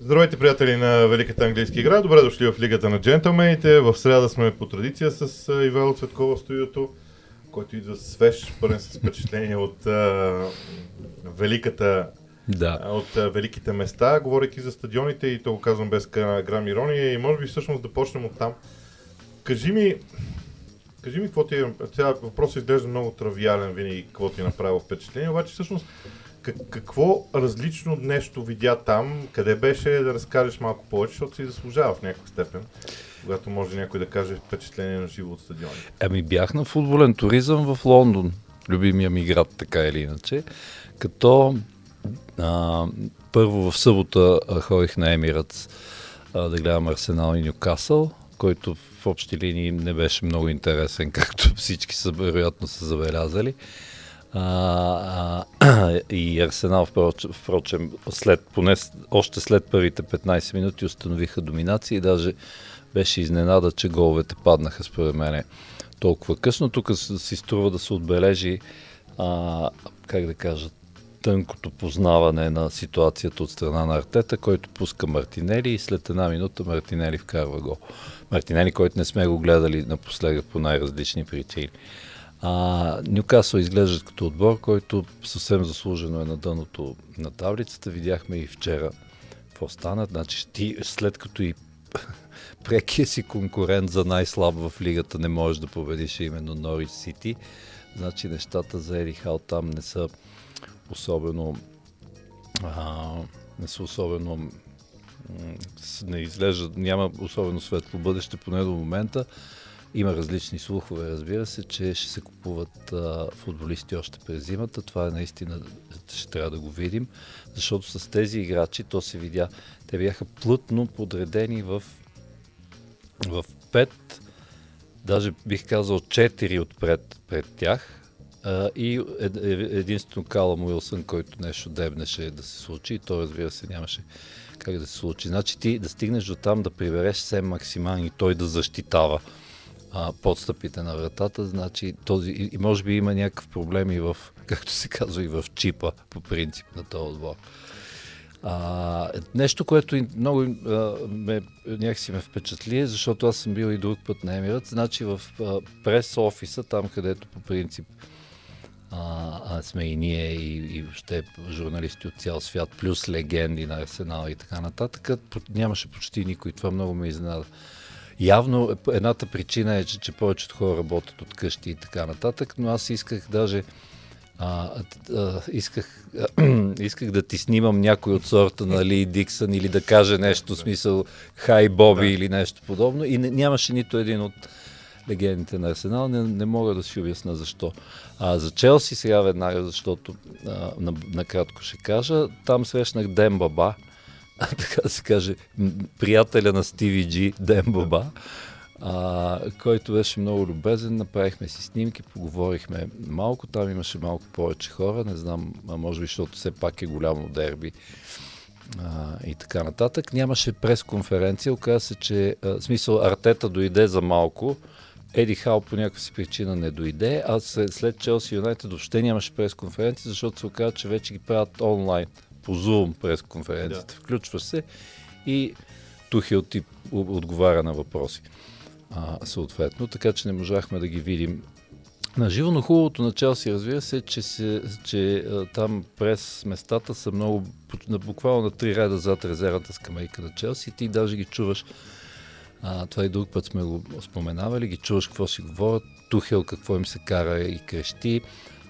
Здравейте, приятели на Великата английска игра. Добре дошли в Лигата на джентълмените. В среда сме по традиция с Ивайло Цветкова в студиото, който идва свеж, пълен с впечатление от а, великата Да. от а, великите места, говорейки за стадионите и то го казвам без грам ирония и може би всъщност да почнем от там. Кажи ми, кажи ми какво ти е, сега въпросът изглежда много травиален винаги, какво ти е направило впечатление, обаче всъщност как, какво различно нещо видя там, къде беше да разкажеш малко повече, защото си заслужава в някаква степен, когато може някой да каже впечатление на живо от стадиони. Ами бях на футболен туризъм в Лондон, любимия ми град, така или иначе, като а, първо в събота ходих на Емират да гледам Арсенал и Нюкасъл, който в общи линии не беше много интересен, както всички са вероятно са забелязали. А, а, и Арсенал, впрочем, след, поне още след първите 15 минути установиха доминация и даже беше изненада, че головете паднаха според мене толкова късно. Тук си струва да се отбележи, а, как да кажа, тънкото познаване на ситуацията от страна на Артета, който пуска Мартинели и след една минута Мартинели вкарва гол. Мартинели, който не сме го гледали напоследък по най-различни причини. А, Нюкасъл изглеждат като отбор, който съвсем заслужено е на дъното на таблицата. Видяхме и вчера какво стана. Значи, ти, след като и прекия си конкурент за най-слаб в лигата не можеш да победиш именно Норич Сити, значи нещата за Еди Хал там не са особено а, не са особено не изглежда, няма особено светло бъдеще, поне до момента. Има различни слухове, разбира се, че ще се купуват а, футболисти още през зимата. Това е наистина, ще трябва да го видим, защото с тези играчи то се видя, те бяха плътно подредени в, в пет, даже бих казал четири отпред пред тях а, и е- единствено Калам Уилсън, който нещо дебнеше да се случи и то разбира се нямаше как да се случи. Значи ти да стигнеш до там да прибереш все максимални и той да защитава а, подстъпите на вратата, значи този, и, може би има някакъв проблем и в, както се казва, и в чипа по принцип на този отбор. А, нещо, което много а, ме, някакси ме впечатли, защото аз съм бил и друг път на Емират, значи в а, прес офиса, там където по принцип а, а сме и ние, и, и въобще журналисти от цял свят, плюс легенди на Арсенал и така нататък, нямаше почти никой. Това много ме изненада. Явно е- едната причина е, че, че повечето хора работят от къщи и така нататък, но аз исках даже а, а, исках, исках да ти снимам някой от сорта на Ли Диксън или да каже нещо, в смисъл Хай Боби Да. или нещо подобно. И не, нямаше нито един от легендите на Арсенал. Не, не мога да си обясна защо. А за Челси сега веднага, защото а, на, накратко ще кажа, там срещнах Дем Баба, така да се каже, приятеля на Стиви Джи, Дем Баба, а, който беше много любезен. Направихме си снимки, поговорихме малко. Там имаше малко повече хора. Не знам, а може би, защото все пак е голямо дерби а, и така нататък. Нямаше пресконференция. Оказа се, че а, смисъл Артета дойде за малко. Еди Хал по някаква си причина не дойде, а след, Челси Юнайтед въобще нямаше пресконференция, защото се оказа, че вече ги правят онлайн, по Zoom пресконференцията. Да. Включваш се и Тухил ти отговаря на въпроси. А, съответно, така че не можахме да ги видим на живо, но хубавото на Челси, разбира се, че, се, че а, там през местата са много, на, буквално на три реда зад резервната скамейка на Челси. Ти даже ги чуваш, а, това и друг път сме го споменавали, ги чуваш какво си говорят, Тухел какво им се кара и крещи.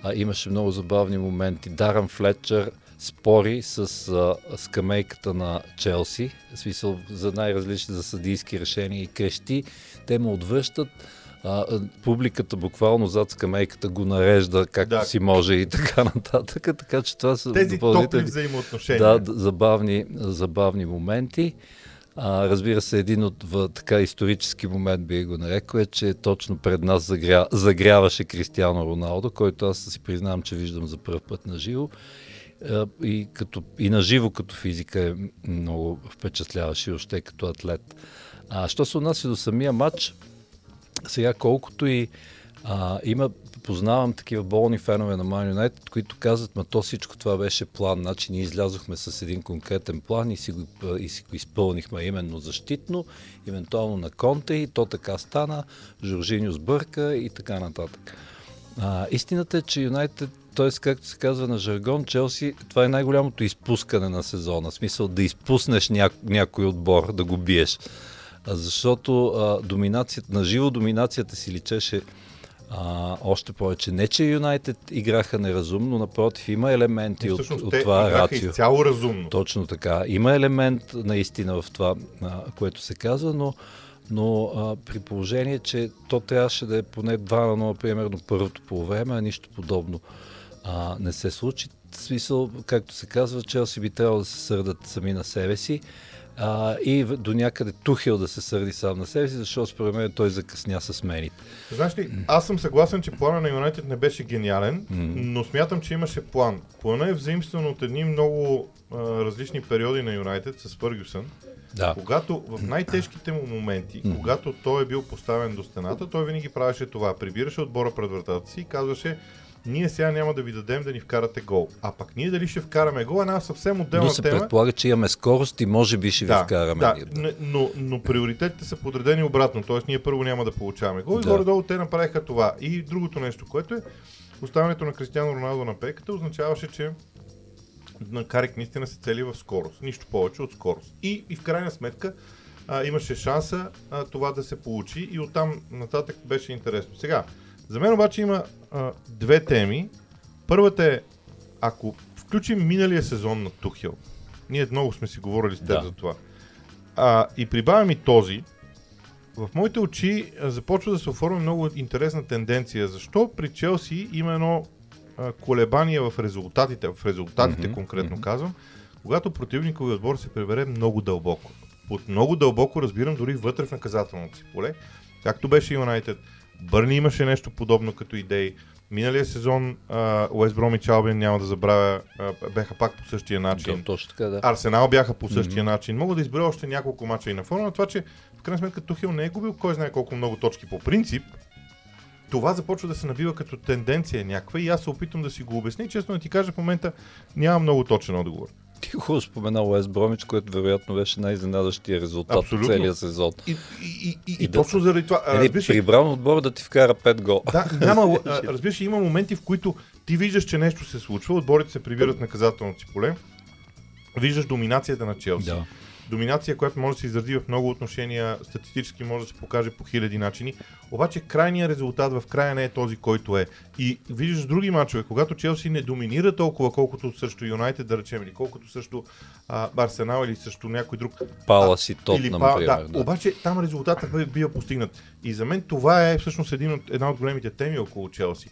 А, имаше много забавни моменти. Даран Флетчер спори с а, скамейката на Челси, в смисъл за най-различни за съдийски решения и крещи. Те му отвръщат. А, публиката буквално зад скамейката го нарежда както Да. си може и така нататък. Така че това са Тези топли допълнителни- взаимоотношения. да, забавни, забавни моменти. А, разбира се, един от в, така исторически момент би го нарекал е, че точно пред нас загря, загряваше Кристиано Роналдо, който аз си признавам, че виждам за първ път на живо. И, като, и на живо като физика е много впечатляваше, още като атлет. А що се отнася до самия матч, Сега, колкото и а, има, познавам такива болни фенове на Man United, които казват, ма то всичко това беше план. Значи ние излязохме с един конкретен план и си го, и си го изпълнихме именно защитно, евентуално на Конте и то така стана, Жоржиньо сбърка и така нататък. А, истината е, че Юнайтед т.е. както се казва на жаргон, Челси, това е най-голямото изпускане на сезона. В смисъл да изпуснеш ня... някой отбор, да го биеш. А, защото а, доминацията, на живо доминацията си личеше а, още повече. Не, че Юнайтед играха неразумно, напротив, има елементи от, от това рацио. изцяло разумно. Точно така. Има елемент наистина в това, а, което се казва, но но а, при положение, че то трябваше да е поне 2 на 0, примерно първото по време, а нищо подобно а, не се случи. В смисъл, както се казва, Челси би трябвало да се сърдат сами на себе си а, и до някъде Тухил да се сърди сам на себе си, защото според мен той закъсня с мените. Знаеш ли, аз съм съгласен, че плана на Юнайтед не беше гениален, mm-hmm. но смятам, че имаше план. Плана е взаимстван от едни много а, различни периоди на Юнайтед с Фъргюсън. Да. Когато в най-тежките му моменти, mm-hmm. когато той е бил поставен до стената, той винаги правеше това. Прибираше отбора пред вратата си и казваше ние сега няма да ви дадем да ни вкарате гол. А пък ние дали ще вкараме гол, е една съвсем отделна но се тема. предполага, че имаме скорост и може би ще да, ви вкараме. Да, но, но, но приоритетите са подредени обратно, т.е. ние първо няма да получаваме гол да. и горе-долу те направиха това. И другото нещо, което е оставането на Кристиано Роналдо на пеката означаваше, че на Карик наистина се цели в скорост. Нищо повече от скорост. И, и в крайна сметка а, имаше шанса а, това да се получи и оттам нататък беше интересно. Сега, за мен обаче има а, две теми. Първата е, ако включим миналия сезон на Тухил, ние много сме си говорили с теб да. за това, а, и прибавим и този, в моите очи започва да се оформя много интересна тенденция. Защо при Челси има едно а, колебание в резултатите, в резултатите mm-hmm, конкретно mm-hmm. казвам, когато противниковия отбор се прибере много дълбоко. Под много дълбоко разбирам дори вътре в наказателното си поле, както беше Юнайтед. Бърни имаше нещо подобно като идеи. Миналия сезон Уест Бромич Албин, няма да забравя, uh, бяха пак по същия начин. Да, точно така, да. Арсенал бяха по същия mm-hmm. начин. Мога да избера още няколко мача и на фона на това, че в крайна сметка Тухил не е губил кой знае колко много точки по принцип. Това започва да се набива като тенденция някаква и аз се опитвам да си го обясня. Честно да ти кажа, в момента няма много точен отговор. Ти хубаво спомена Уест Бромич, което вероятно беше най-изненадащия резултат Абсолютно. целия сезон. И, и, и, и, и да, точно заради това. Нали, разбираш, прибрал отбор да ти вкара 5 гол. Да, няма, разбираш, има моменти, в които ти виждаш, че нещо се случва, отборите се прибират наказателното си поле, виждаш доминацията на Челси. Да доминация, която може да се изрази в много отношения, статистически може да се покаже по хиляди начини. Обаче крайният резултат в края не е този, който е. И виждаш други мачове, когато Челси не доминира толкова, колкото също Юнайтед, да речем, или колкото също а, Арсенал или също някой друг. Пала си топ, или, например, да, да. Обаче там резултатът бива постигнат. И за мен това е всъщност един от, една от големите теми около Челси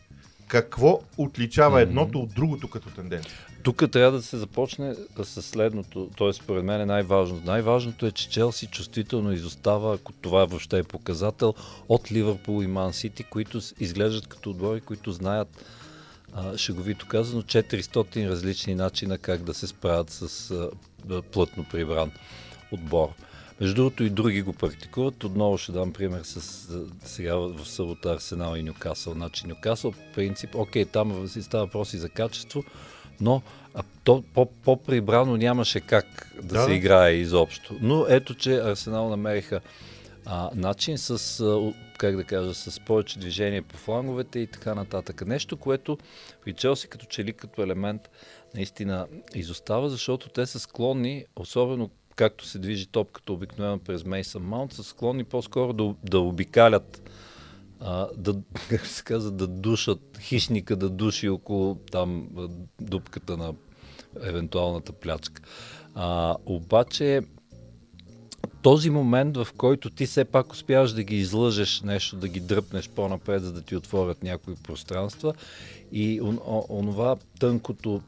какво отличава едното от другото като тенденция? Тук трябва да се започне с следното, т.е. според мен е най-важното. Най-важното е, че Челси чувствително изостава, ако това въобще е показател, от Ливърпул и Ман Сити, които изглеждат като отбори, които знаят шеговито казано, 400 различни начина как да се справят с плътно прибран отбор. Между другото и други го практикуват. Отново ще дам пример с сега в събота Арсенал и Нюкасъл. Значи Нюкасъл принцип, окей, там си става въпроси за качество, но то, по, по-прибрано нямаше как да, да се играе изобщо. Но ето, че Арсенал намериха а, начин с, а, как да кажа, с повече движение по фланговете и така нататък. Нещо, което при Челси като че ли като елемент наистина изостава, защото те са склонни, особено както се движи топката обикновено през Мейсън Маунт, са склонни по-скоро да, да обикалят, а, да, как се казва, да душат хищника, да души около там дупката на евентуалната плячка. А, обаче този момент, в който ти все пак успяваш да ги излъжеш нещо, да ги дръпнеш по-напред, за да ти отворят някои пространства и он, онова тънкото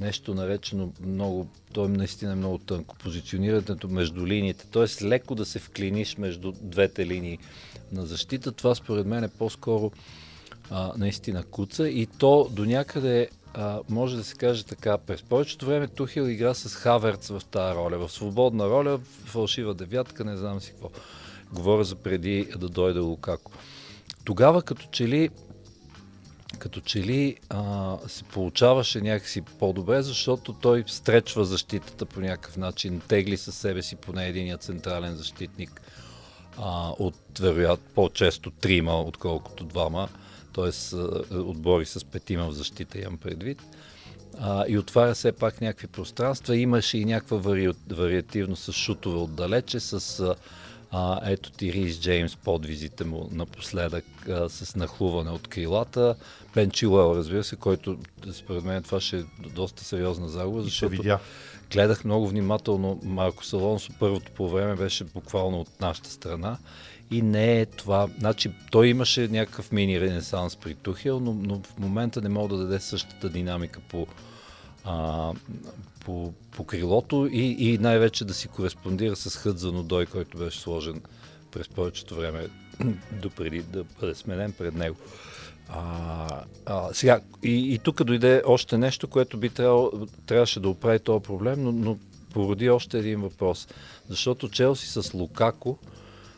нещо наречено много, то е наистина много тънко, позиционирането между линиите, т.е. леко да се вклиниш между двете линии на защита, това според мен е по-скоро а, наистина куца и то до някъде а, може да се каже така, през повечето време Тухил игра с Хаверц в тази роля, в свободна роля, фалшива девятка, не знам си какво. Говоря за преди да дойде Лукако. тогава като че ли като че ли а, се получаваше някакси по-добре, защото той стречва защитата по някакъв начин, тегли със себе си поне единия централен защитник а, от вероятно по-често трима, отколкото двама, т.е. отбори с петима в защита имам предвид. А, и отваря все пак някакви пространства. Имаше и някаква вари... вариативност с шутове отдалече, с а, ето ти Рис Джеймс подвизите му напоследък а, с нахлуване от крилата. Бен Чилуел, разбира се, който според мен това ще е доста сериозна загуба, защото видя. Гледах много внимателно Марко Салонсо. Първото по време беше буквално от нашата страна и не е това. Значи, той имаше някакъв мини ренесанс при Тухел, но, но в момента не мога да даде същата динамика по, а, по, по крилото и, и най-вече да си кореспондира с Хъдзано Дой, който беше сложен през повечето време допреди да бъде сменен пред него. А, а, сега, и, и тук дойде още нещо, което би трябвало, трябваше да оправи този проблем, но, но породи още един въпрос. Защото Челси с Лукако,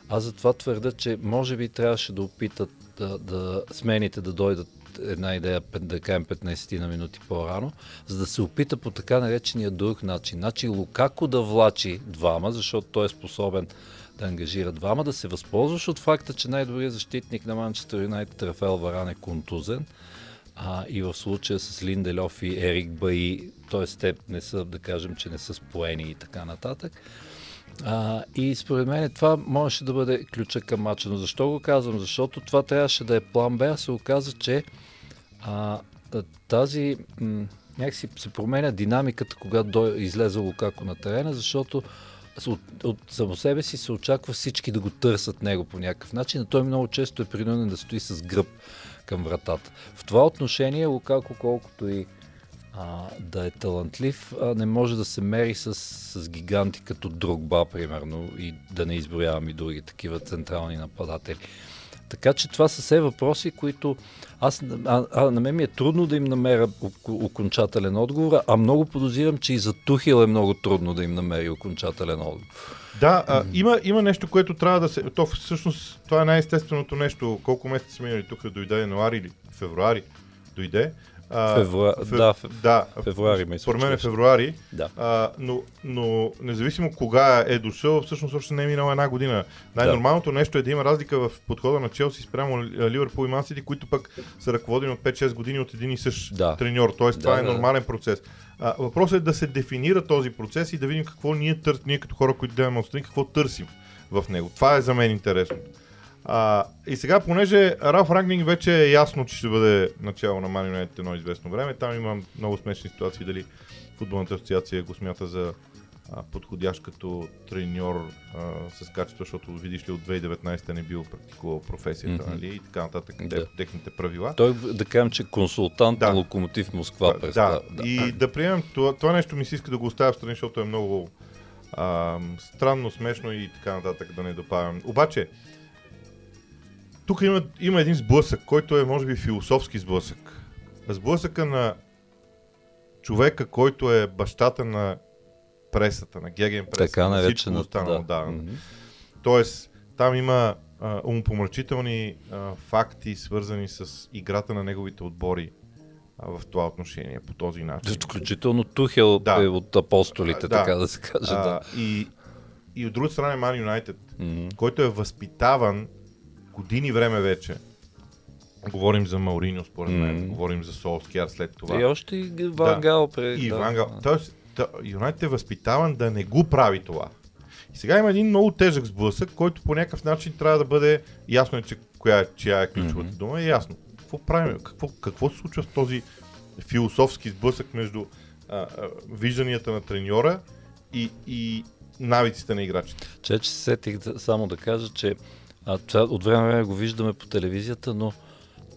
аз затова твърда, че може би трябваше да опитат да, да смените да дойдат една идея, да кажем 15 на минути по-рано, за да се опита по така наречения друг начин. Значи Лукако да влачи двама, защото той е способен да ангажира двама, да се възползваш от факта, че най-добрият защитник на Манчестър Юнайтед Рафел Варан е контузен. А, и в случая с Линделев и Ерик Баи, т.е. те не са, да кажем, че не са споени и така нататък. А, и според мен това можеше да бъде ключа към мача. Но защо го казвам? Защото това трябваше да е план Б, а се оказа, че а, тази м- някакси се променя динамиката, когато до, излезе Лукако на терена, защото от, от само себе си се очаква всички да го търсят него по някакъв начин, а той много често е принуден да стои с гръб към вратата. В това отношение Лукако, колкото и а, да е талантлив, а, не може да се мери с, с гиганти като Другба, примерно, и да не изброявам и други такива централни нападатели. Така че това са все въпроси, които аз, а, а, на мен ми е трудно да им намеря окончателен отговор, а много подозирам, че и за Тухил е много трудно да им намери окончателен отговор. Да, а, има, има нещо, което трябва да се... То всъщност това е най-естественото нещо. Колко месеца сме минали тук, дойде януари или февруари, дойде. Февруари, фев... да, фев... да, февруари ме Според мен е февруари, да. а, но, но независимо кога е дошъл, всъщност още не е минала една година. Най-нормалното да. нещо е да има разлика в подхода на Челси спрямо Ливърпул и Мансити, които пък са ръководени от 5-6 години от един и същ да. треньор. Тоест да, това е нормален процес. А, въпросът е да се дефинира този процес и да видим какво ние търсим, ние като хора, които гледаме отстрани, какво търсим в него. Това е за мен интересно. А, и сега, понеже Раф Рагнинг вече е ясно, че ще бъде начало на Man United едно известно време, там има много смешни ситуации, дали футболната асоциация го смята за а, подходящ като треньор а, с качество, защото видиш ли от 2019 не бил практикувал професията, mm-hmm. нали, и така нататък, да. техните правила. Той, да кажем, че консултант да. на Локомотив Москва. Да, да. да, и да приемем, това, това нещо ми се иска да го оставя в страни, защото е много а, странно, смешно и така нататък, да не добавям. Обаче, тук има, има един сблъсък, който е, може би, философски сблъсък. Сблъсъка на човека, който е бащата на пресата, на Геген преса, така на всичко останало. Да. Да. Mm-hmm. Тоест, там има а, умопомрачителни а, факти, свързани с играта на неговите отбори а, в това отношение, по този начин. Включително Тухел да. е от апостолите, да. така да се каже. А, да. И, и от друга страна е United, mm-hmm. който е възпитаван години време вече. Говорим за Мауриньо, според мен, mm. говорим за Солскияр след това. И още и Вангал. Да. Пред, и да. Вангал. Тоест, Юнайтед е възпитаван да не го прави това. И сега има един много тежък сблъсък, който по някакъв начин трябва да бъде ясно, е, че коя, чия е ключовата mm-hmm. дума, е ясно. Какво правим? Какво, какво се случва в този философски сблъсък между а, а, вижданията на треньора и, и навиците на играчите? Че, че се сетих само да кажа, че а, това от време време го виждаме по телевизията, но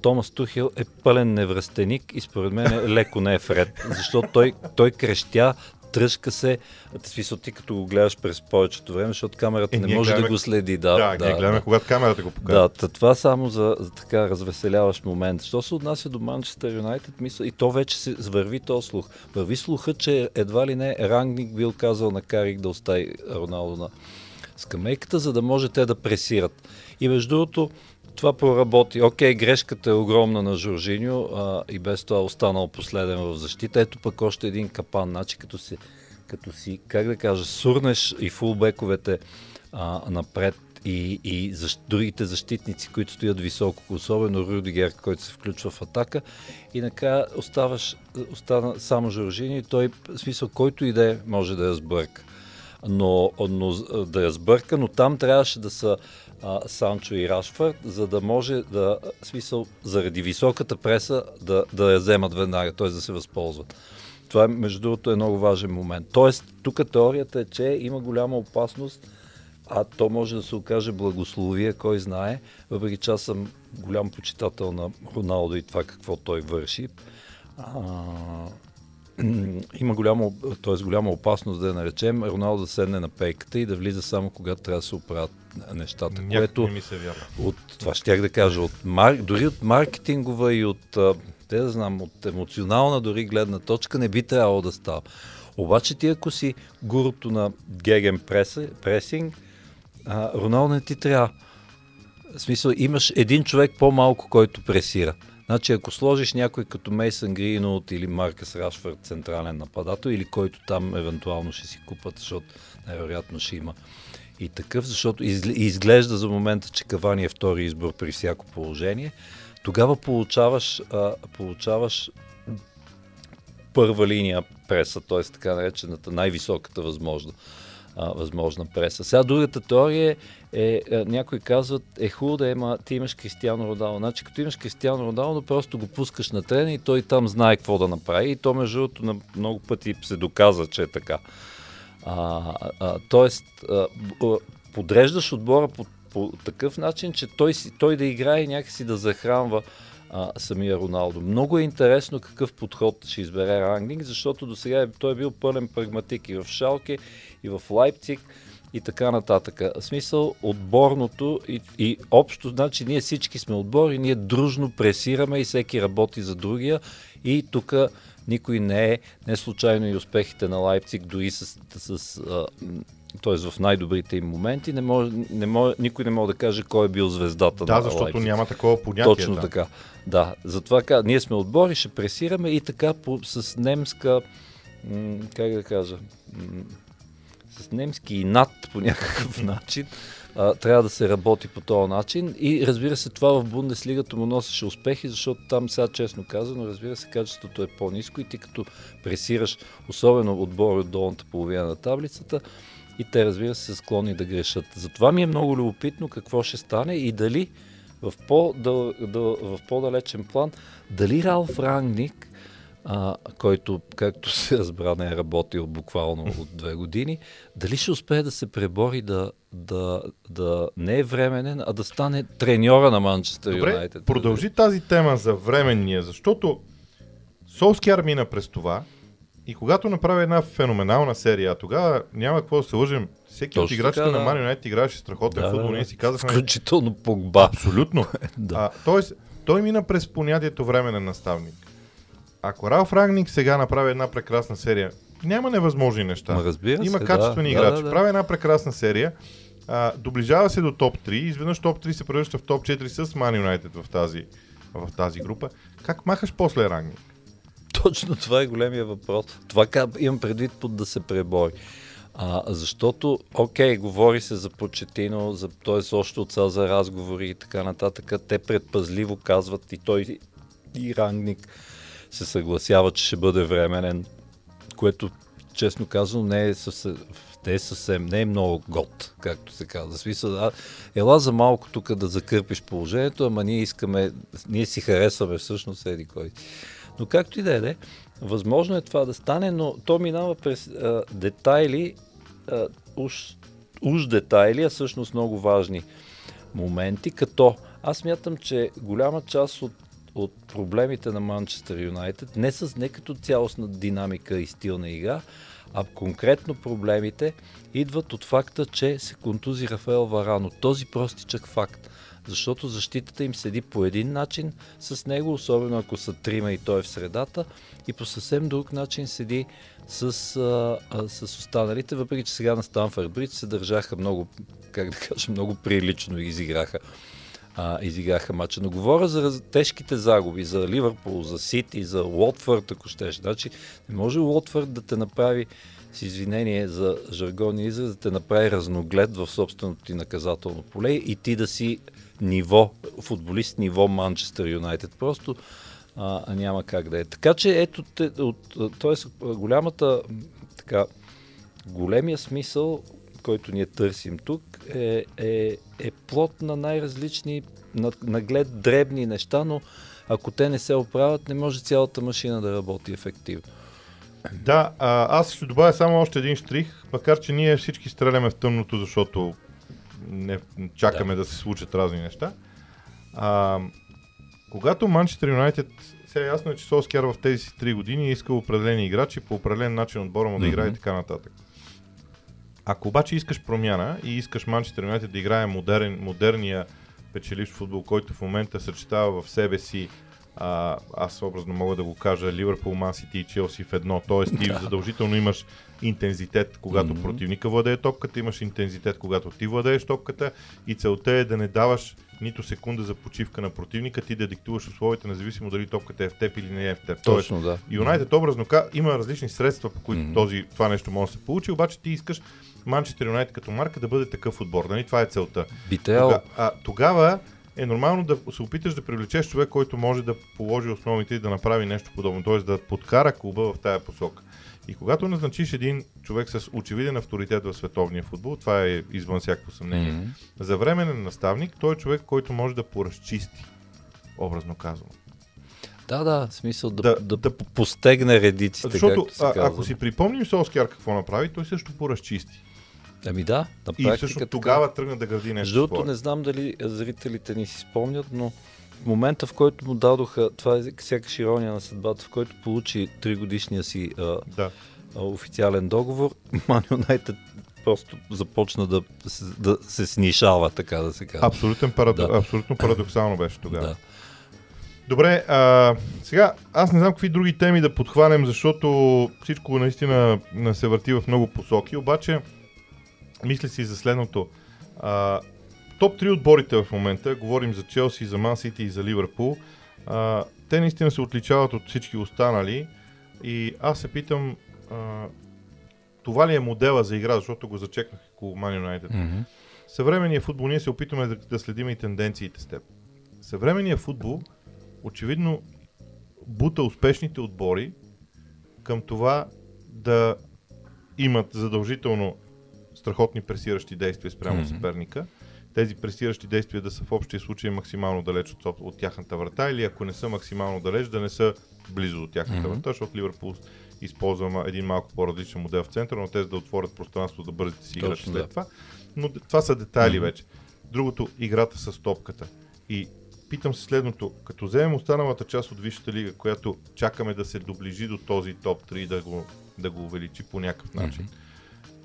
Томас Тухил е пълен невръстеник и според мен леко не е вред, защото той, той крещя, тръжка се, смисъл ти като го гледаш през повечето време, защото камерата е, не може гледаме, да го следи. Да, да, да, гледаме да. когато камерата го показва. Да, това само за, за така развеселяващ момент. Що се отнася до Манчестър Юнайтед, мисля, и то вече се върви то слух. Върви слуха, че едва ли не Рангник бил казал на Карик да остави Роналдо на скамейката, за да може те да пресират. И между другото, това проработи. Окей, грешката е огромна на Жоржиньо а, и без това останал последен в защита. Ето пък още един капан. Значи като си, като си как да кажа, сурнеш и фулбековете а, напред и, и защ, другите защитници, които стоят високо, особено Рудигер, който се включва в атака. И накрая оставаш, остана само Жоржини и той, в смисъл, който и да е, може да я сбърка. Но, но да я сбърка, но там трябваше да са а, Санчо и Рашфорд, за да може да, смисъл, заради високата преса, да, да я вземат веднага, т.е. да се възползват. Това, между другото, е много важен момент. Тоест, тук теорията е, че има голяма опасност а то може да се окаже благословие, кой знае, въпреки че аз съм голям почитател на Роналдо и това какво той върши. А, има голяма, т.е. голяма опасност да я наречем, Роналдо да седне на пейката и да влиза само когато трябва да се оправят нещата. Някак което ми се вярва. От, това щях да кажа, от мар, дори от маркетингова и от, те да знам, от емоционална дори гледна точка не би трябвало да става. Обаче ти ако си гурото на геген пресинг, Роналдо не ти трябва. В смисъл, имаш един човек по-малко, който пресира. Значи, ако сложиш някой като Мейсън Гринолд или Маркъс Рашфорд, централен нападател, или който там евентуално ще си купат, защото най-вероятно ще има и такъв, защото изглежда за момента, че Кавани е втори избор при всяко положение, тогава получаваш, а, получаваш първа линия преса, т.е. така наречената най-високата възможна а, възможна преса. Сега другата теория е, е, някои казват, е хубаво да има, ти имаш Кристиано Родало. Значи като имаш Кристиано Родало, просто го пускаш на трена и той там знае какво да направи. И то между другото на много пъти се доказа, че е така. А, а, тоест, а, подреждаш отбора по, по такъв начин, че той, той да играе и някакси да захранва а, самия Роналдо. Много е интересно какъв подход ще избере Рангнинг, защото до сега той е бил пълен прагматик и в Шалке, и в Лайпциг и така нататък. В смисъл отборното и, и общо, значи ние всички сме отбори, ние дружно пресираме и всеки работи за другия и тук никой не е, не случайно и успехите на Лайпциг, дори с, с, с т.е. в най-добрите им моменти, не може, не може, никой не може да каже кой е бил звездата да, на защото Лайпциг. няма такова понятие. Точно да. така. Да, затова ние сме отбори, ще пресираме и така по, с немска, м- как да кажа, м- с немски и над по някакъв начин. А, трябва да се работи по този начин и разбира се това в Бундеслигата му носеше успехи, защото там сега честно казано, разбира се качеството е по-низко и ти като пресираш, особено отбори от долната половина на таблицата, и те разбира се са склонни да грешат. Затова ми е много любопитно какво ще стане и дали в, по, да, да, в по-далечен план, дали Ралф Рангник а, който, както се разбра, не е работил буквално от две години, дали ще успее да се пребори да, да, да не е временен, а да стане треньора на Манчестър Юнайтед. продължи тази тема за временния, защото Солскияр мина през това и когато направи една феноменална серия, тогава няма какво да се лъжим. Всеки Точно от играчите така, да. на Ман Юнайтед играеше страхотен да, футбол. Ние си казахме... Включително Погба. Абсолютно. да. а, тоест, той мина през понятието временен наставник. Ако Ралф Рагник сега направи една прекрасна серия, няма невъзможни неща. Ма разбира Има се, качествени да, играчи. Да, да, Прави една прекрасна серия, а, доближава се до топ 3, изведнъж топ 3 се превръща в топ 4 с Man United в тази, в тази група. Как махаш после Рагник? Точно това е големия въпрос. Това имам предвид под да се пребори. А, защото, окей, говори се за почетино, за, т.е. още от за разговори и така нататък. Те предпазливо казват и той и Рангник се съгласява, че ще бъде временен, което честно казано не е съвсем, не е, съвсем, не е много год, както се казва. Смисъл, да, ела за малко тук да закърпиш положението, ама ние искаме, ние си харесваме всъщност еди кой. Но както и да е, възможно е това да стане, но то минава през а, детайли, а, уж, уж детайли, а всъщност много важни моменти, като аз мятам, че голяма част от от проблемите на Манчестър Юнайтед, не, с, не като цялостна динамика и стил на игра, а конкретно проблемите идват от факта, че се контузи Рафаел Варано. Този простичък факт. Защото защитата им седи по един начин с него, особено ако са трима и той е в средата, и по съвсем друг начин седи с, а, а, с останалите, въпреки че сега на Станфорд Бридж се държаха много, как да кажа, много прилично и изиграха а, изиграха матча. Но говоря за тежките загуби, за Ливърпул, за Сити, за Уотфорд, ако щеш. Значи не може Уотфорд да те направи с извинение за жаргонния израз, да те направи разноглед в собственото ти наказателно поле и ти да си ниво, футболист ниво Манчестър Юнайтед. Просто а, няма как да е. Така че ето, те, голямата, така, големия смисъл, който ние търсим тук, е, е, е плод на най-различни, на, наглед дребни неща, но ако те не се оправят, не може цялата машина да работи ефективно. Да, а, аз ще добавя само още един штрих, макар че ние всички стреляме в тъмното, защото не чакаме да, да се случат разни неща. А, когато Манчестър Юнайтед, сега ясно е, че Солскияр в тези си 3 години е искал определени играчи по определен начин отбора му mm-hmm. да играе и така нататък. Ако обаче искаш промяна и искаш Манчестър Юнайтед да играе модерен, модерния печеливш футбол, който в момента съчетава в себе си а, аз образно мога да го кажа Ливърпул, Ман Сити и Челси в едно. Тоест ти да. задължително имаш интензитет, когато mm-hmm. противника владее топката, имаш интензитет, когато ти владееш топката и целта е да не даваш нито секунда за почивка на противника, ти да диктуваш условията, независимо дали топката е в теб или не е в теб. Точно, да. Юнайтед образно има различни средства, по които mm-hmm. този, това нещо може да се получи, обаче ти искаш Манчестър Юнайтед като марка да бъде такъв отбор. Нали? Това е целта. Тога, а, тогава е нормално да се опиташ да привлечеш човек, който може да положи основите и да направи нещо подобно, т.е. да подкара клуба в тая посока. И когато назначиш един човек с очевиден авторитет в световния футбол, това е извън всяко съмнение, mm-hmm. за временен наставник, той е човек, който може да поразчисти, образно казвам. Да, да, в смисъл да, да, да, да постегне редиците. Защото, а, ако си припомним Солскияр какво направи, той също поразчисти. Ами да, на практика. И също тогава тръгна да гради нещо. Другото не знам дали зрителите ни си спомнят, но момента, в който му дадоха, това е сякаш ирония на съдбата, в който получи 3 годишния си а, да. а, официален договор, Ман Юнайтед просто започна да, да се снишава, така да се казва. Абсолютен парадо... да. Абсолютно парадоксално беше тогава. Да. Добре, а, сега аз не знам какви други теми да подхванем, защото всичко наистина се върти в много посоки, обаче мисля си за следното. А, топ 3 отборите в момента, говорим за Челси, за Ман Сити и за Ливърпул, а, те наистина се отличават от всички останали и аз се питам а, това ли е модела за игра, защото го зачекнах около Man United. Mm-hmm. Съвременния футбол, ние се опитваме да, да следим и тенденциите с теб. Съвременния футбол очевидно бута успешните отбори към това да имат задължително страхотни пресиращи действия спрямо mm-hmm. съперника. Тези пресиращи действия да са в общия случай максимално далеч от, от тяхната врата или ако не са максимално далеч, да не са близо до тяхната mm-hmm. врата, защото Ливърпул използва един малко по-различен модел в центъра, но те да отворят пространство да бързите си играчи след да. това. Но това са детайли mm-hmm. вече. Другото, играта с топката. И питам се следното, като вземем останалата част от Висшата лига, която чакаме да се доближи до този топ 3 да го, да го увеличи по някакъв начин. Mm-hmm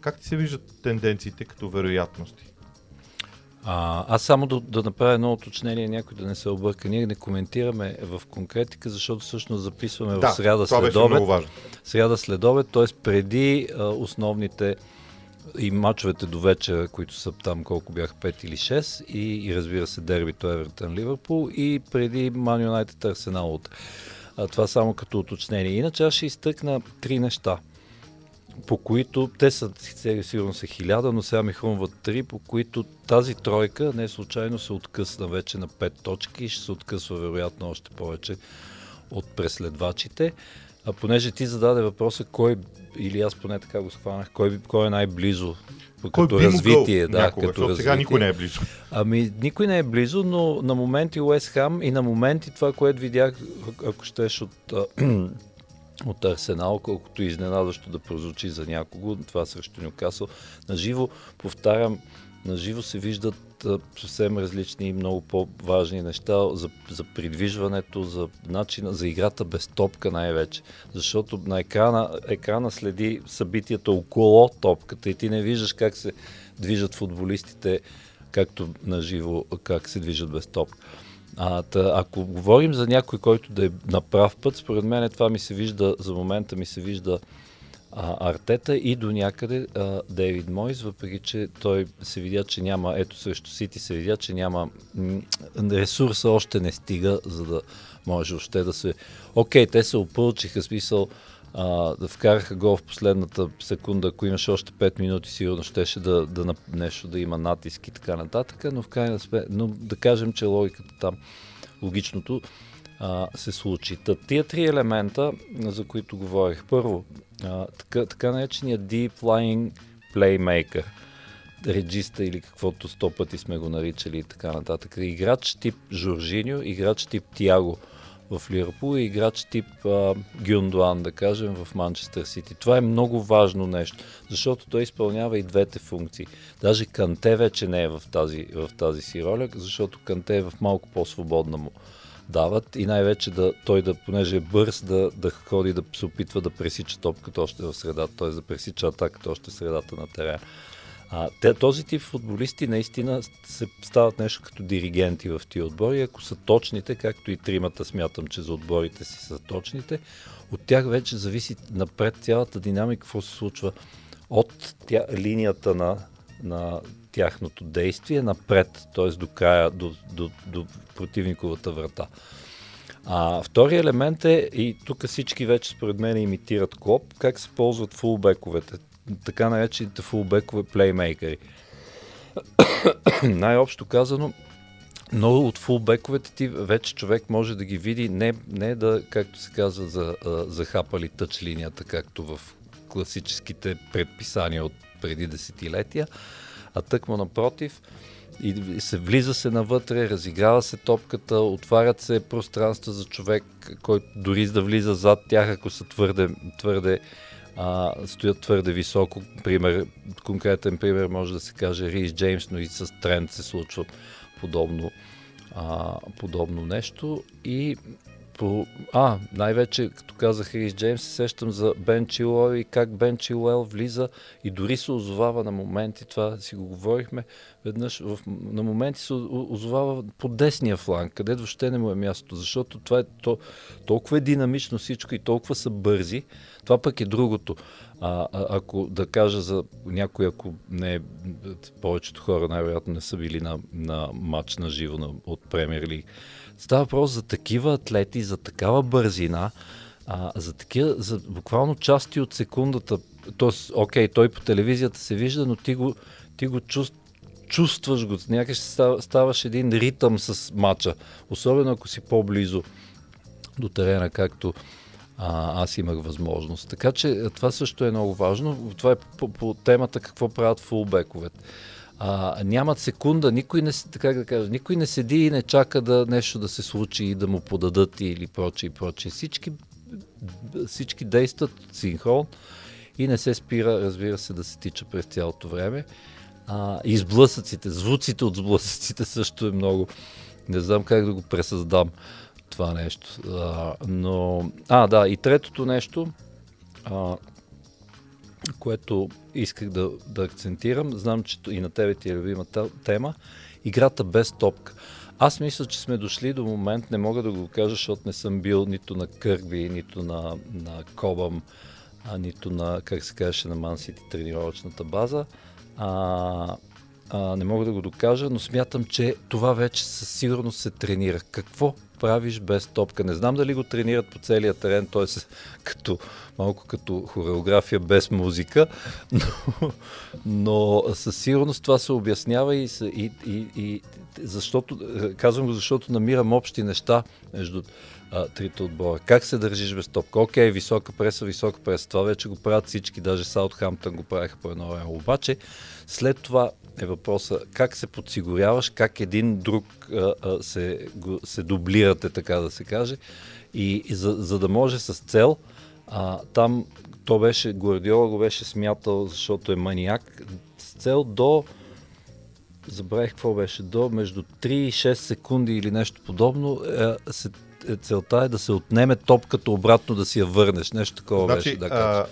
как ти се виждат тенденциите като вероятности? А, аз само да, да направя едно уточнение, някой да не се обърка. Ние не коментираме в конкретика, защото всъщност записваме да, в сряда следобед. Сряда следобед, т.е. преди а, основните и мачовете до вечера, които са там колко бяха 5 или 6 и, и разбира се дербито Евертън Ливърпул и преди Ман Юнайтед Арсенал. А, това само като уточнение. Иначе аз ще изтъкна три неща – по които те са сигурно са хиляда, но сега ми хрумват три, по които тази тройка не случайно се откъсна вече на пет точки и ще се откъсва вероятно още повече от преследвачите. А понеже ти зададе въпроса кой, или аз поне така го схванах, кой, кой е най-близо кой като развитие. Да, някога, като развитие. сега никой не е близо. Ами, никой не е близо, но на моменти Уест Хам и на моменти това, което видях, ако щеш от от Арсенал, колкото изненадващо да прозвучи за някого, това срещу Нюкасъл. Наживо, повтарям, наживо се виждат съвсем различни и много по-важни неща за, за придвижването, за начина, за играта без топка най-вече. Защото на екрана, екрана следи събитията около топката и ти не виждаш как се движат футболистите, както наживо, как се движат без топка. А, та, ако говорим за някой, който да е на прав път, според мен това ми се вижда, за момента ми се вижда а, Артета и до някъде а, Дейвид Мойс, въпреки че той се видя, че няма, ето срещу Сити се видя, че няма м- ресурса още не стига, за да може още да се... Окей, те се опълчиха, смисъл, а, да вкараха гол в последната секунда, ако имаше още 5 минути, сигурно щеше да, да, нещо да има натиск и така нататък, но в крайна сметка, но да кажем, че логиката там, логичното, а, се случи. Та, тия три елемента, за които говорих. Първо, а, така, така наречения Deep Flying Playmaker, реджиста или каквото сто пъти сме го наричали и така нататък. Играч тип Жоржиньо, играч тип Тиаго в Ливърпул и играч тип Гюндуан, да кажем, в Манчестър Сити. Това е много важно нещо, защото той изпълнява и двете функции. Даже Канте вече не е в тази, в тази си роля, защото Канте е в малко по-свободна му дават и най-вече да, той да, понеже е бърз, да, да ходи да се опитва да пресича топката още в средата, т.е. да пресича атаката още в средата на терена. А, този тип футболисти наистина се стават нещо като диригенти в тия отбори. Ако са точните, както и тримата смятам, че за отборите си са точните, от тях вече зависи напред цялата динамика, какво се случва от тя, линията на, на тяхното действие напред, т.е. до края, до, до, до противниковата врата. А, втори елемент е, и тук всички вече според мен имитират Клоп, как се ползват фулбековете, така наречените фулбекове плеймейкери. Най-общо казано, много от фулбековете ти вече човек може да ги види не, не да, както се казва, за, захапали тъч линията, както в класическите предписания от преди десетилетия, а тъкмо напротив, и се влиза се навътре, разиграва се топката, отварят се пространства за човек, който дори да влиза зад тях, ако са твърде, твърде а, стоят твърде високо. Пример, конкретен пример може да се каже Рис Джеймс, но и с Тренд се случва подобно, а, подобно нещо. И по... А, най-вече, като казах Рис Джеймс, се сещам за Бен Чилуел и как Бен Чилуел влиза и дори се озовава на моменти, това си го говорихме веднъж, в... на моменти се озовава по десния фланг, където въобще не му е място, защото това е то... толкова е динамично всичко и толкова са бързи, това пък е другото. А, а, ако да кажа за някой, ако не е, повечето хора най-вероятно не са били на, на матч на живо на, от Премьер Лиг, Става въпрос за такива атлети, за такава бързина, а, за такива, за буквално части от секундата. Тоест, окей, той по телевизията се вижда, но ти го, ти го чувстваш чувстваш го, някак ставаш един ритъм с матча, особено ако си по-близо до терена, както а, аз имах възможност. Така че това също е много важно. Това е по, по темата какво правят фулбековете а, нямат секунда, никой не, как да кажа, никой не седи и не чака да нещо да се случи и да му подадат или прочие и прочие. Всички, всички действат синхрон и не се спира, разбира се, да се тича през цялото време. А, и сблъсъците, звуците от сблъсъците също е много. Не знам как да го пресъздам това нещо. А, но, а, да, и третото нещо, а, което исках да, да акцентирам, знам, че и на тебе ти е любима тема, играта без топка. Аз мисля, че сме дошли до момент, не мога да го кажа, защото не съм бил нито на Кърби, нито на, на Кобам, а, нито на, как се казваше, на Мансити тренировъчната база. А, а, не мога да го докажа, но смятам, че това вече със сигурност се тренира. Какво правиш без топка? Не знам дали го тренират по целия терен, т.е. като, малко като хореография без музика, но, но със сигурност това се обяснява и, и, и, и защото, казвам го, защото намирам общи неща между а, трите отбора. Как се държиш без топка? Окей, висока преса, висока преса. Това вече го правят всички, даже Саутхамптън го правиха по едно време. Обаче, след това е въпроса как се подсигуряваш, как един друг а, а, се, го, се дублирате, така да се каже, и, и за, за да може с цел, а, там то беше, Гвардиола го беше смятал, защото е маниак, с цел до забравих какво беше, до между 3 и 6 секунди или нещо подобно, е, се, е, целта е да се отнеме топката обратно да си я върнеш. Нещо такова значи, беше. Да кажа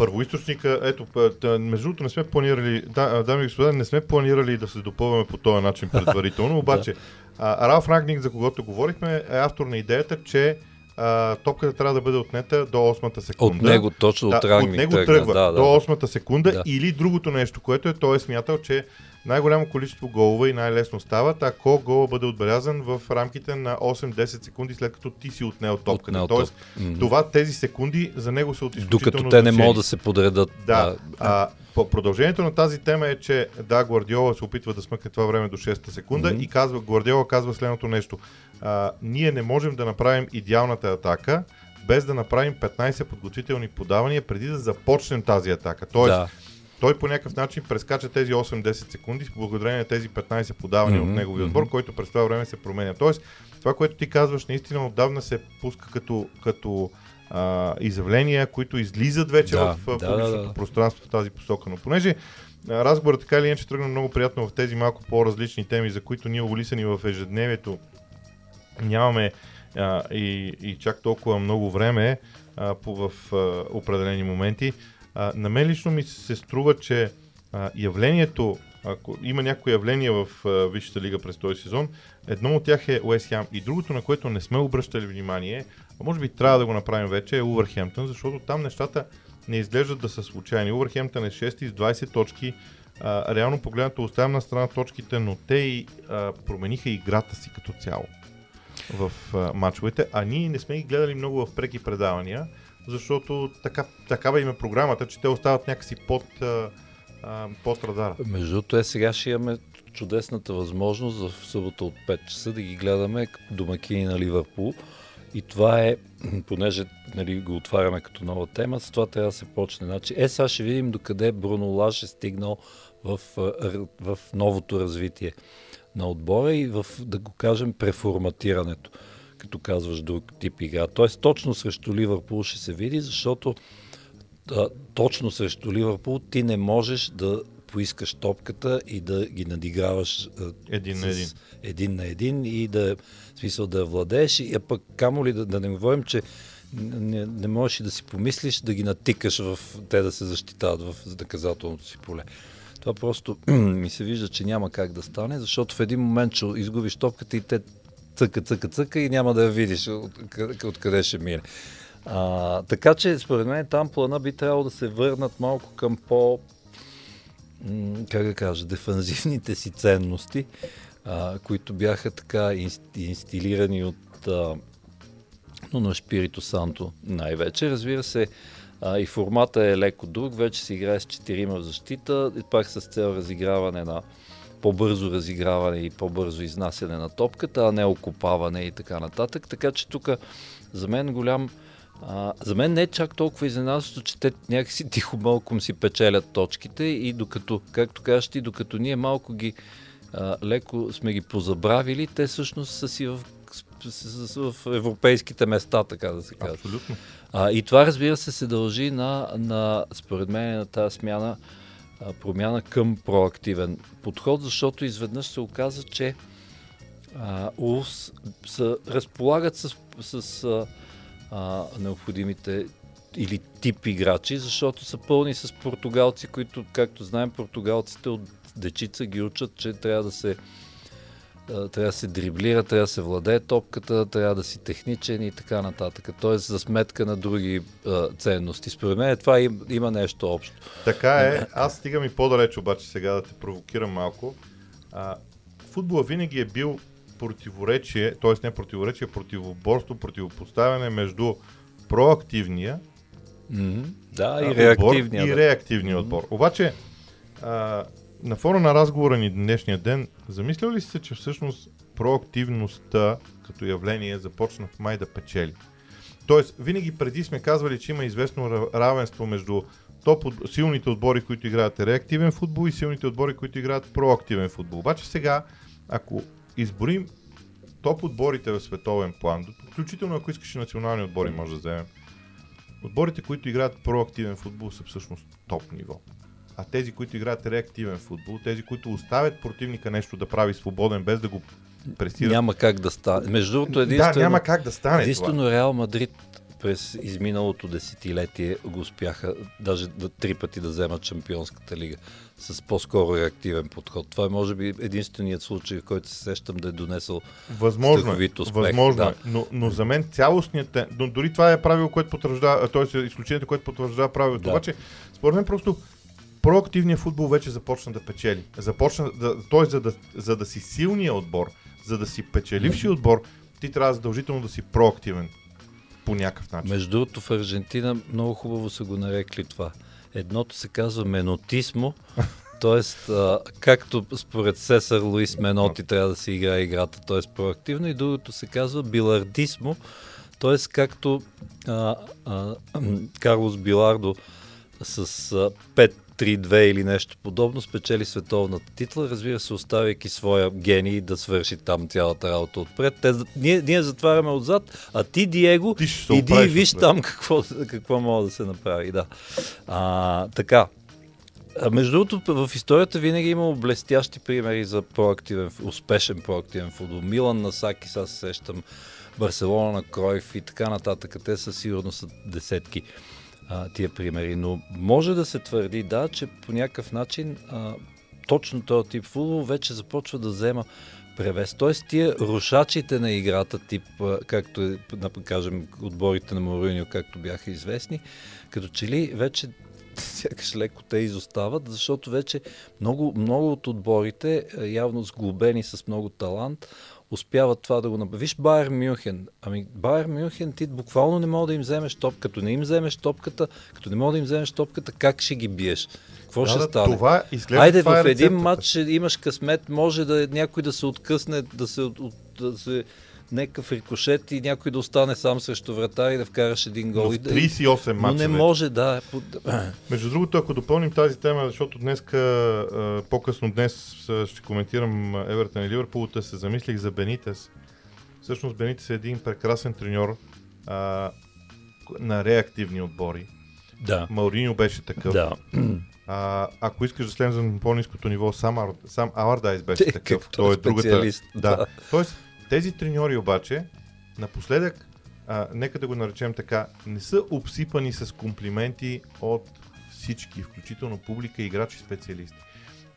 първоисточника, ето, между другото не сме планирали, да, дами и господа, не сме планирали да се допълваме по този начин предварително, обаче да. Ралф Рагник, за когото говорихме, е автор на идеята, че а, топката трябва да бъде отнета до 8-та секунда. От него, точно да, от Рагник от него тръгна, тръгва да, да, до 8-та секунда Да. или другото нещо, което е, той е смятал, че най-голямо количество голове и най-лесно стават, ако гола бъде отбелязан в рамките на 8-10 секунди след като ти си отнел топката. Отнел Тоест, топ. Това, тези секунди за него са от изключително Докато те не могат да се подредат. Да, а, по продължението на тази тема е, че да, Гвардиола се опитва да смъкне това време до 6-та секунда Мгм. и казва, Гвардиола казва следното нещо. А, ние не можем да направим идеалната атака, без да направим 15 подготвителни подавания преди да започнем тази атака. Тоест, да. Той по някакъв начин прескача тези 8-10 секунди благодарение на тези 15 подавания Мгм, от неговия отбор, който през това време се променя. Тоест, това, което ти казваш, наистина отдавна се пуска като, като а, изявления, които излизат вече Да, в да, публичното да, да. пространство в тази посока. Но понеже разговорът така или иначе тръгна много приятно в тези малко по-различни теми, за които ние улисани в ежедневието нямаме а, и, и чак толкова много време а, по, в а, определени моменти. А, на мен лично ми се струва, че а, явлението, ако има някои явления в Висшата лига през този сезон, едно от тях е Уест Хем и другото, на което не сме обръщали внимание, а може би трябва да го направим вече, е Увърхемптън, защото там нещата не изглеждат да са случайни. Увърхемптън е 6 с 20 точки. А, реално погледнато оставям на страна точките, но те и а, промениха играта си като цяло в а, мачовете, а ние не сме ги гледали много в преки предавания, защото така, такава им е програмата, че те остават някакси под, под радара. Между другото, е, сега ще имаме чудесната възможност в събота от 5 часа да ги гледаме домакини на Ливърпул. И това е, понеже нали, го отваряме като нова тема, с това трябва да се почне. Значи, е, сега ще видим докъде Бруно Лаш е стигнал в, в новото развитие на отбора и в, да го кажем, преформатирането, като казваш друг тип игра. Тоест, точно срещу Ливърпул ще се види, защото а, точно срещу Ливърпул ти не можеш да поискаш топката и да ги надиграваш а, Един на един. един на един и да, в смисъл да я владееш. И а пък камо ли да, да не говорим, че не, не можеш и да си помислиш да ги натикаш в те да се защитават в наказателното си поле. Това просто ми се вижда, че няма как да стане, защото в един момент ще изгубиш топката и те цъка, цъка, цъка и няма да я видиш откъде, откъде ще мине. А, така че, според мен, там плана би трябвало да се върнат малко към по, как да кажа, дефанзивните си ценности, а, които бяха така инс, инстилирани от а, но на Шпирито Санто най-вече. Разбира се, а, и формата е леко друг. Вече се играе с четирима в защита, и пак с цел разиграване на по-бързо разиграване и по-бързо изнасяне на топката, а не окопаване и така нататък. Така че тук за мен голям а, за мен не е чак толкова изненадващо, че те някакси тихо малко си печелят точките и докато, както кажеш ти, докато ние малко ги а, леко сме ги позабравили, те всъщност са си в, в европейските места, така да се каже. Абсолютно. А, и това, разбира се, се дължи на, на според мен, на тази смяна, промяна към проактивен подход, защото изведнъж се оказа, че а, разполагат с, с а, необходимите или тип играчи, защото са пълни с португалци, които, както знаем, португалците от дечица ги учат, че трябва да се трябва да се дриблира, трябва да се владее топката, трябва да си техничен и така нататък. Тоест за сметка на други а, ценности. Според мен това им, има нещо общо. Така е. Аз стигам и по-далеч обаче сега да те провокирам малко. А, футбола винаги е бил противоречие, т.е. не противоречие, противоборство, противопоставяне между проактивния М-м. Да, и реактивния. отбор и да. реактивния отбор. Обаче, а, на фона на разговора ни днешния ден, замислял ли си се, че всъщност проактивността като явление започна в май да печели? Тоест, винаги преди сме казвали, че има известно ра- равенство между топ от, силните отбори, които играят реактивен футбол и силните отбори, които играят проактивен футбол. Обаче сега, ако изборим топ отборите в световен план, включително ако искаш и национални отбори, може да вземем, Отборите, които играят проактивен футбол, са всъщност топ ниво. А тези, които играят реактивен футбол, тези, които оставят противника нещо да прави свободен, без да го пресират. Няма как да стане. Между другото, да, единствено, няма как да стане това. единствено Реал Мадрид през изминалото десетилетие го успяха даже да, три пъти да вземат Шампионската лига с по-скоро реактивен подход. Това е може би единственият случай, в който се сещам да е донесъл Възможно е, успех. възможно да. е. Но, но за мен цялостният... Но дори това е правило, което потвърждава, т.е. изключението, което потвърждава правилото. Да. Обаче, според мен просто проактивният футбол вече започна да печели. Започна, да, т.е. За, да, за да си силния отбор, за да си печеливши отбор, ти трябва задължително да си проактивен по някакъв начин. Между другото в Аржентина много хубаво са го нарекли това. Едното се казва менотисмо, т.е. както според Сесар Луис Меноти трябва да се играе играта, т.е. проактивно, и другото се казва билардисмо, т.е. както а, а, Карлос Билардо с а, 5-3-2 или нещо подобно спечели световната титла, разбира се, оставяйки своя гений да свърши там цялата работа отпред. Те, ние, ние затваряме отзад, а ти, Диего, Ти иди и виж отпред. там какво, какво може да се направи. Да. А, така. А, между другото, в историята винаги е имало блестящи примери за проактивен, успешен проактивен футбол. Милан на Саки, сега се сещам, Барселона на Кройф и така нататък. Те със сигурност са десетки а, тия примери. Но може да се твърди, да, че по някакъв начин а, точно този тип футбол вече започва да взема превес. Тоест тия рушачите на играта, тип, както е, да кажем, отборите на Мориньо, както бяха известни, като че ли вече сякаш леко те изостават, защото вече много, много от отборите, явно сглобени с много талант, успяват това да го направят. Виж Байер Мюнхен. Ами Байер Мюнхен ти буквално не мога да им вземеш топ. Като не им вземеш топката, като не мога да им вземеш топката, как ще ги биеш? Какво Да, ще да, стане? Това изглежда, Айде, това е в един рецептата. матч имаш късмет, може да някой да се откъсне, да се, да се някакъв рикошет и някой да остане сам срещу врата и да вкараш един гол. Но в И да- 38 Но мача не вече. може, да. Между другото, ако допълним тази тема, защото днес, по-късно днес ще коментирам Евертън и Ливърпул, те се замислих за Бенитес. Всъщност Бенитес е един прекрасен треньор а, на реактивни отбори. Да. Мауриньо беше такъв. Да. А, ако искаш да слезем на по-низкото ниво, сам, сам Алардайс беше Те, такъв. както Той е е другата. Да. да. Тоест, тези треньори обаче, напоследък, а, нека да го наречем така, не са обсипани с комплименти от всички, включително публика, играчи, специалисти.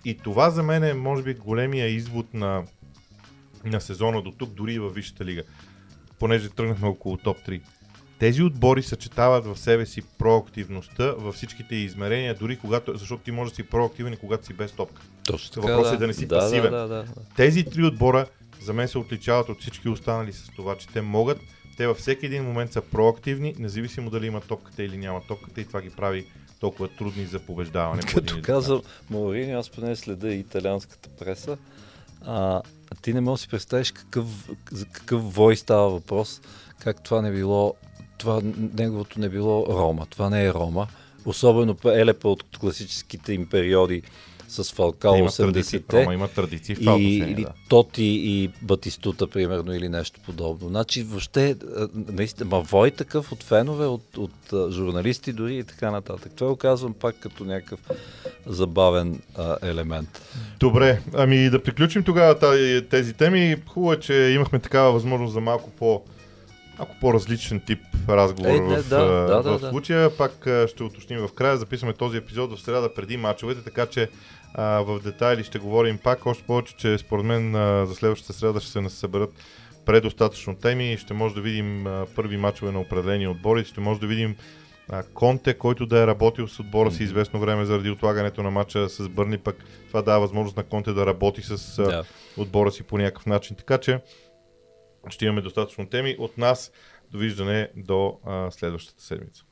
И това за мен е, може би, големия извод на, на сезона до тук, дори и във Висшата лига. Понеже тръгнахме около топ 3. Тези отбори съчетават в себе си проактивността във всичките измерения, дори когато, защото ти можеш да си проактивен и когато си без топка. Точно така. Въпросът е да не си да, пасивен. Да, да, да, да. Тези три отбора за мен се отличават от всички останали с това, че те могат, те във всеки един момент са проактивни, независимо дали има топката или няма топката и това ги прави толкова трудни за побеждаване. Като казвам. Маурини, аз поне следа и италианската преса. А, ти не можеш да си представиш какъв, за какъв вой става въпрос, как това не било, това неговото не било Рома. Това не е Рома. Особено Елепа от класическите им периоди с Фалкао Те имат традиции, 80-те. Рома има традиции в това И, или Да. Тоти и Батистута, примерно, или нещо подобно. Значи, въобще, а, наистина, ма вой такъв от фенове, от, от журналисти дори и така нататък. Това го казвам пак като някакъв забавен а, елемент. Добре, ами да приключим тогава тази, тези теми. Хубаво е, че имахме такава възможност за малко по малко по-различен тип разговор Е, не, в, да, а, да, да, в да. случая. Пак ще уточним в края. Записваме този епизод в среда преди мачовете, така че а, в детайли ще говорим пак. Още повече, че според мен а, за следващата среда ще се съберат предостатъчно теми ще може да видим а, първи мачове на определени отбори. Ще може да видим а, Конте, който да е работил с отбора си известно време заради отлагането на матча с Бърни, пък това дава възможност на Конте да работи с а, Да. отбора си по някакъв начин. Така че ще имаме достатъчно теми. От нас довиждане до а, следващата седмица.